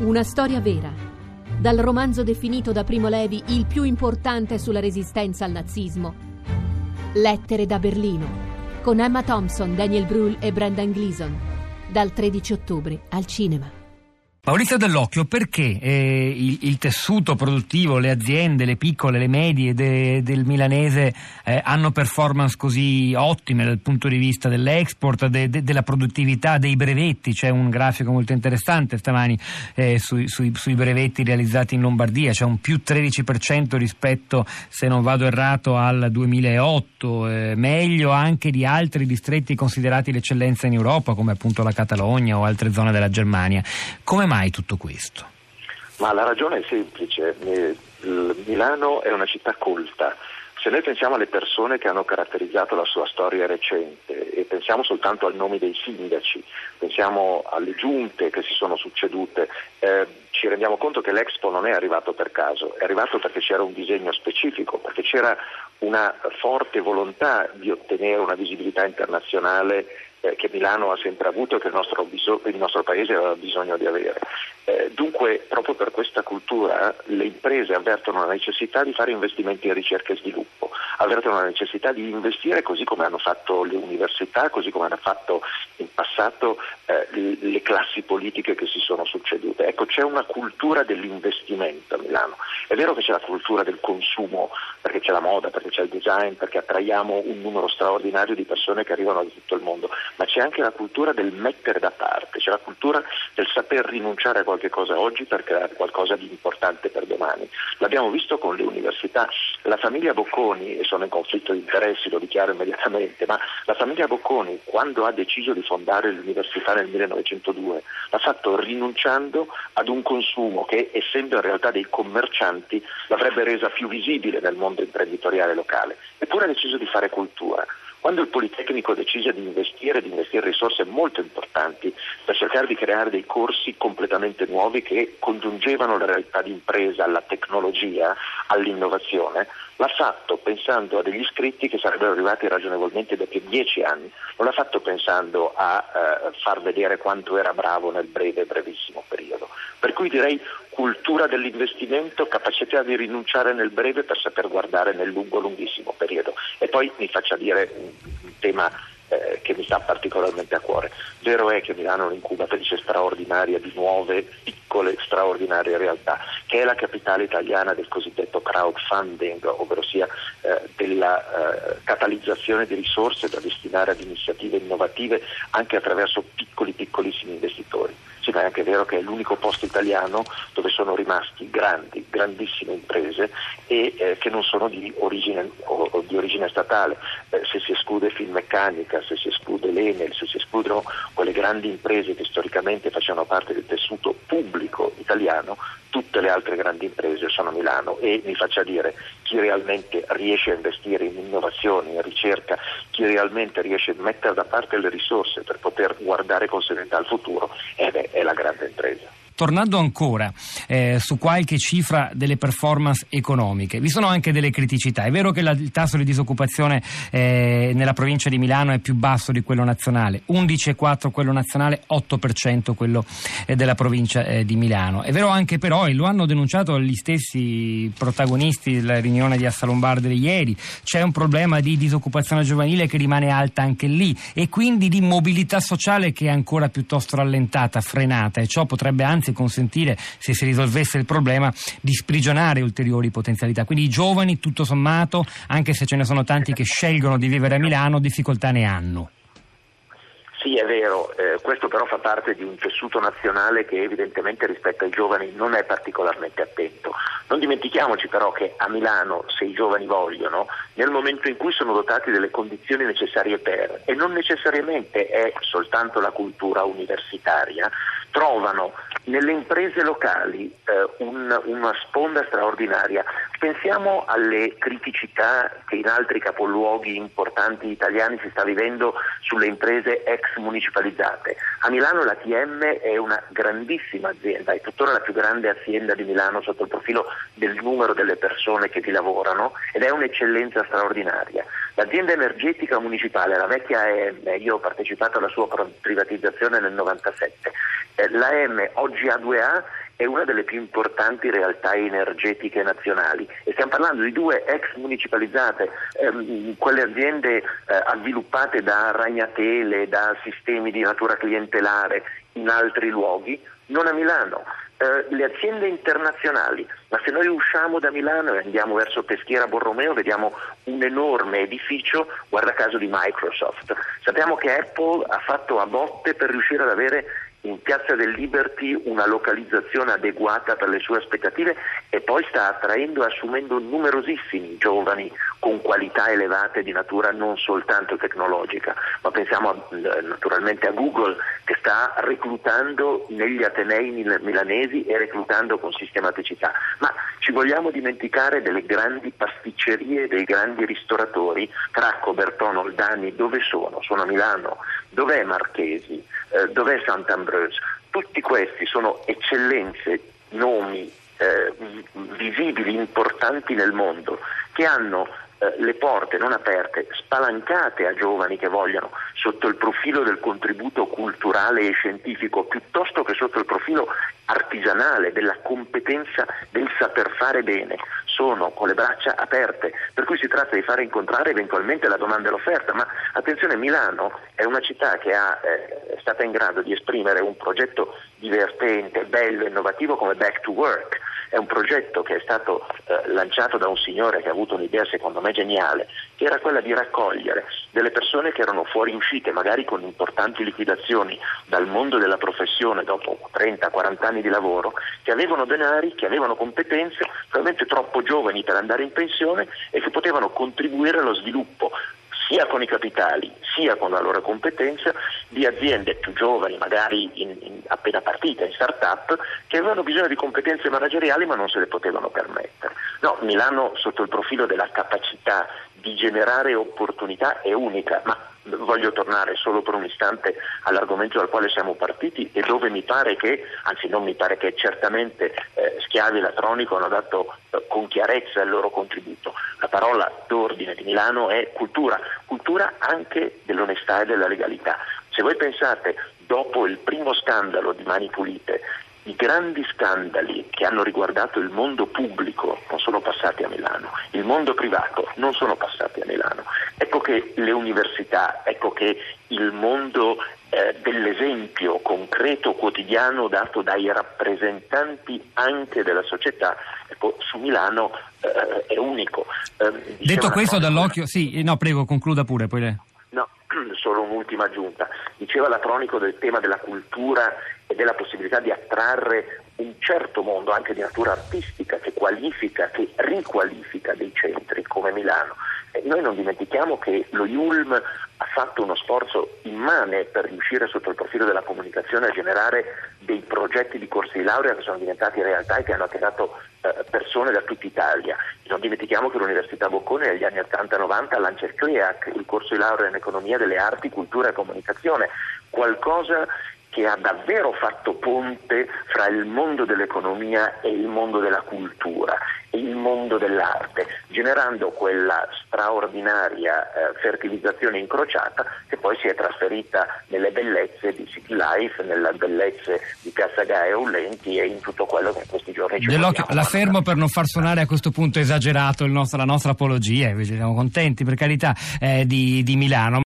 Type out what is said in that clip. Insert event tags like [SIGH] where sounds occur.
Una storia vera. Dal romanzo definito da Primo Levi il più importante sulla resistenza al nazismo. Lettere da Berlino. Con Emma Thompson, Daniel Brühl e Brendan Gleeson. Dal 13 ottobre al cinema. Maurizio Dell'Occhio, perché eh, il, il, tessuto produttivo, le aziende, le piccole, le medie de, del milanese eh, hanno performance così ottime dal punto di vista dell'export, de, de, della produttività, dei brevetti? C'è un grafico molto interessante stamani eh, sui, sui, sui, brevetti realizzati in Lombardia, c'è un più 13% rispetto, se non vado errato, al 2008, eh, meglio anche di altri distretti considerati l'eccellenza in Europa, come appunto la Catalogna o altre zone della Germania. Come mai tutto questo? Ma la ragione è semplice. Milano è una città colta. Se noi pensiamo alle persone che hanno caratterizzato la sua storia recente e pensiamo soltanto al nome dei sindaci, pensiamo alle giunte che si sono succedute, eh, ci rendiamo conto che l'Expo non è arrivato per caso, è arrivato perché c'era un disegno specifico, perché c'era una forte volontà di ottenere una visibilità internazionale eh, che Milano ha sempre avuto e che il nostro, il nostro Paese aveva bisogno di avere. Eh, dunque, proprio per questa cultura, le imprese avvertono la necessità di fare investimenti in ricerca e sviluppo, avvertono la necessità di investire così come hanno fatto le università, così come hanno fatto in passato eh, le classi politiche che si sono succedute. Ecco, c'è una cultura dell'investimento a Milano. È vero che c'è la cultura del consumo, perché c'è la moda, perché c'è il design, perché attraiamo un numero straordinario di persone che arrivano da tutto il mondo, ma c'è anche la cultura del mettere da parte, c'è la cultura del saper rinunciare a qualche cosa oggi per creare qualcosa di importante per domani. L'abbiamo visto con le università. La famiglia Bocconi, e sono in conflitto di interessi, lo dichiaro immediatamente, ma la famiglia Bocconi quando ha deciso di fondare l'università nel 1902 l'ha fatto rinunciando ad un consumo che, essendo in realtà dei commercianti, l'avrebbe resa più visibile nel mondo imprenditoriale locale. Eppure ha deciso di fare cultura. Quando il Politecnico decise di investire, di investire risorse molto importanti per cercare di creare dei corsi completamente nuovi che congiungevano la realtà di impresa alla tecnologia, all'innovazione, l'ha fatto pensando a degli iscritti che sarebbero arrivati ragionevolmente da più di dieci anni, non l'ha fatto pensando a eh, far vedere quanto era bravo nel breve, brevissimo periodo. Per cui direi cultura dell'investimento, capacità di rinunciare nel breve per saper guardare nel lungo, lunghissimo periodo. E poi mi faccia dire un, tema eh, che mi sta particolarmente a cuore. Vero è che Milano è un'incubatrice straordinaria di nuove, straordinarie realtà, che è la capitale italiana del cosiddetto crowdfunding, ovvero sia eh, della eh, catalizzazione di risorse da destinare ad iniziative innovative anche attraverso piccoli, piccolissimi investitori sì, ma è anche vero che è l'unico posto italiano dove sono rimasti grandi, grandissime imprese e eh, che non sono di origine, o, o di origine statale. Eh, se si esclude Filmeccanica, se si esclude l'Enel, se si escludono quelle grandi imprese che storicamente facevano parte del tessuto pubblico italiano, tutte le altre grandi imprese sono a Milano e mi faccia dire chi realmente riesce a investire in innovazione, in ricerca, chi realmente riesce a mettere da parte le risorse per poter guardare con serenità al futuro, eh beh, è la grande impresa. Tornando ancora eh, su qualche cifra delle performance economiche, vi sono anche delle criticità. È vero che la, il tasso di disoccupazione eh, nella provincia di Milano è più basso di quello nazionale, 11,4 quello nazionale, 8% quello eh, della provincia eh, di Milano. È vero anche però, e lo hanno denunciato gli stessi protagonisti della riunione di Assalombarde di ieri, c'è un problema di disoccupazione giovanile che rimane alta anche lì e quindi di mobilità sociale che è ancora piuttosto rallentata, frenata e ciò potrebbe anzi anzi consentire, se si risolvesse il problema, di sprigionare ulteriori potenzialità. Quindi i giovani, tutto sommato, anche se ce ne sono tanti che scelgono di vivere a Milano, difficoltà ne hanno. Sì, è vero, eh, questo però fa parte di un tessuto nazionale che evidentemente rispetto ai giovani non è particolarmente attento. Non dimentichiamoci però che a Milano, se i giovani vogliono, nel momento in cui sono dotati delle condizioni necessarie per, e non necessariamente è soltanto la cultura universitaria, trovano nelle imprese locali eh, un, una sponda straordinaria. Pensiamo alle criticità che in altri capoluoghi importanti italiani si sta vivendo sulle imprese ex municipalizzate. A Milano la TM è una grandissima azienda, è tuttora la più grande azienda di Milano sotto il profilo del numero delle persone che vi lavorano ed è un'eccellenza straordinaria. L'azienda energetica municipale, la vecchia EM, io ho partecipato alla sua privatizzazione nel 97, Eh, la M, oggi A2A, è una delle più importanti realtà energetiche nazionali e stiamo parlando di due ex municipalizzate, ehm, quelle aziende eh, sviluppate da ragnatele, da sistemi di natura clientelare in altri luoghi, non a Milano. Eh, le aziende internazionali, ma se noi usciamo da Milano e andiamo verso Peschiera Borromeo vediamo un enorme edificio, guarda caso di Microsoft. Sappiamo che Apple ha fatto a botte per riuscire ad avere in Piazza del Liberty una localizzazione adeguata per le sue aspettative e poi sta attraendo e assumendo numerosissimi giovani con qualità elevate di natura non soltanto tecnologica, ma pensiamo a, naturalmente a Google che sta reclutando negli Atenei milanesi e reclutando con sistematicità. Ma ci vogliamo dimenticare delle grandi pasticcerie, dei grandi ristoratori, Cracco, Bertono, Oldani, dove sono? Sono a Milano, dov'è Marchesi? Eh, dov'è Sant'Ambrose? Tutti questi sono eccellenze, nomi eh, visibili, importanti nel mondo, che hanno eh, le porte non aperte, spalancate a giovani che vogliano sotto il profilo del contributo culturale e scientifico piuttosto che sotto il profilo artigianale, della competenza del saper fare bene, sono con le braccia aperte, per cui si tratta di fare incontrare eventualmente la domanda e l'offerta, ma attenzione Milano è una città che ha, eh, è stata in grado di esprimere un progetto divertente, bello, innovativo come Back to Work, è un progetto che è stato eh, lanciato da un signore che ha avuto un'idea secondo me geniale, che era quella di raccogliere delle persone che erano fuoriuscite magari con importanti liquidazioni dal mondo della professione dopo 30-40 anni di lavoro, che avevano denari, che avevano competenze, probabilmente troppo giovani per andare in pensione e che potevano contribuire allo sviluppo sia con i capitali sia con la loro competenza di aziende più giovani, magari in, in appena partite, in start-up, che avevano bisogno di competenze manageriali ma non se le potevano permettere. No, Milano sotto il profilo della capacità di generare opportunità è unica, ma voglio tornare solo per un istante all'argomento dal quale siamo partiti e dove mi pare che, anzi non mi pare che certamente eh, Schiavi e Latronico hanno dato eh, con chiarezza il loro contributo. La parola d'ordine di Milano è cultura, cultura anche dell'onestà e della legalità. Se voi pensate, dopo il primo scandalo di Mani Pulite, i grandi scandali che hanno riguardato il mondo pubblico non sono passati a Milano, il mondo privato non sono passati a Milano. Ecco che le università, ecco che il mondo eh, dell'esempio concreto quotidiano dato dai rappresentanti anche della società, ecco, su Milano eh, è unico. Eh, Detto questo dall'occhio, sì, no, prego, concluda pure. Poi le... No, [CLEARS THROAT] solo un'ultima aggiunta. Diceva Latronico del tema della cultura e della possibilità di attrarre un certo mondo anche di natura artistica che qualifica, che riqualifica dei centri come Milano. Noi non dimentichiamo che lo IULM ha fatto uno sforzo immane per riuscire sotto il profilo della comunicazione a generare dei progetti di corsi di laurea che sono diventati realtà e che hanno attirato eh, persone da tutta Italia. Non dimentichiamo che l'Università Boccone negli anni 80-90 lancia il CLEAC, il corso di laurea in economia delle arti, cultura e comunicazione, qualcosa che ha davvero fatto ponte fra il mondo dell'economia e il mondo della cultura il mondo dell'arte, generando quella straordinaria eh, fertilizzazione incrociata che poi si è trasferita nelle bellezze di City Life, nelle bellezze di Piazza Gaia Ullenti e in tutto quello che in questi giorni ci Dell'occhio, La fermo per non far suonare a questo punto esagerato nostro, la nostra apologia, invece siamo contenti per carità eh, di, di Milano.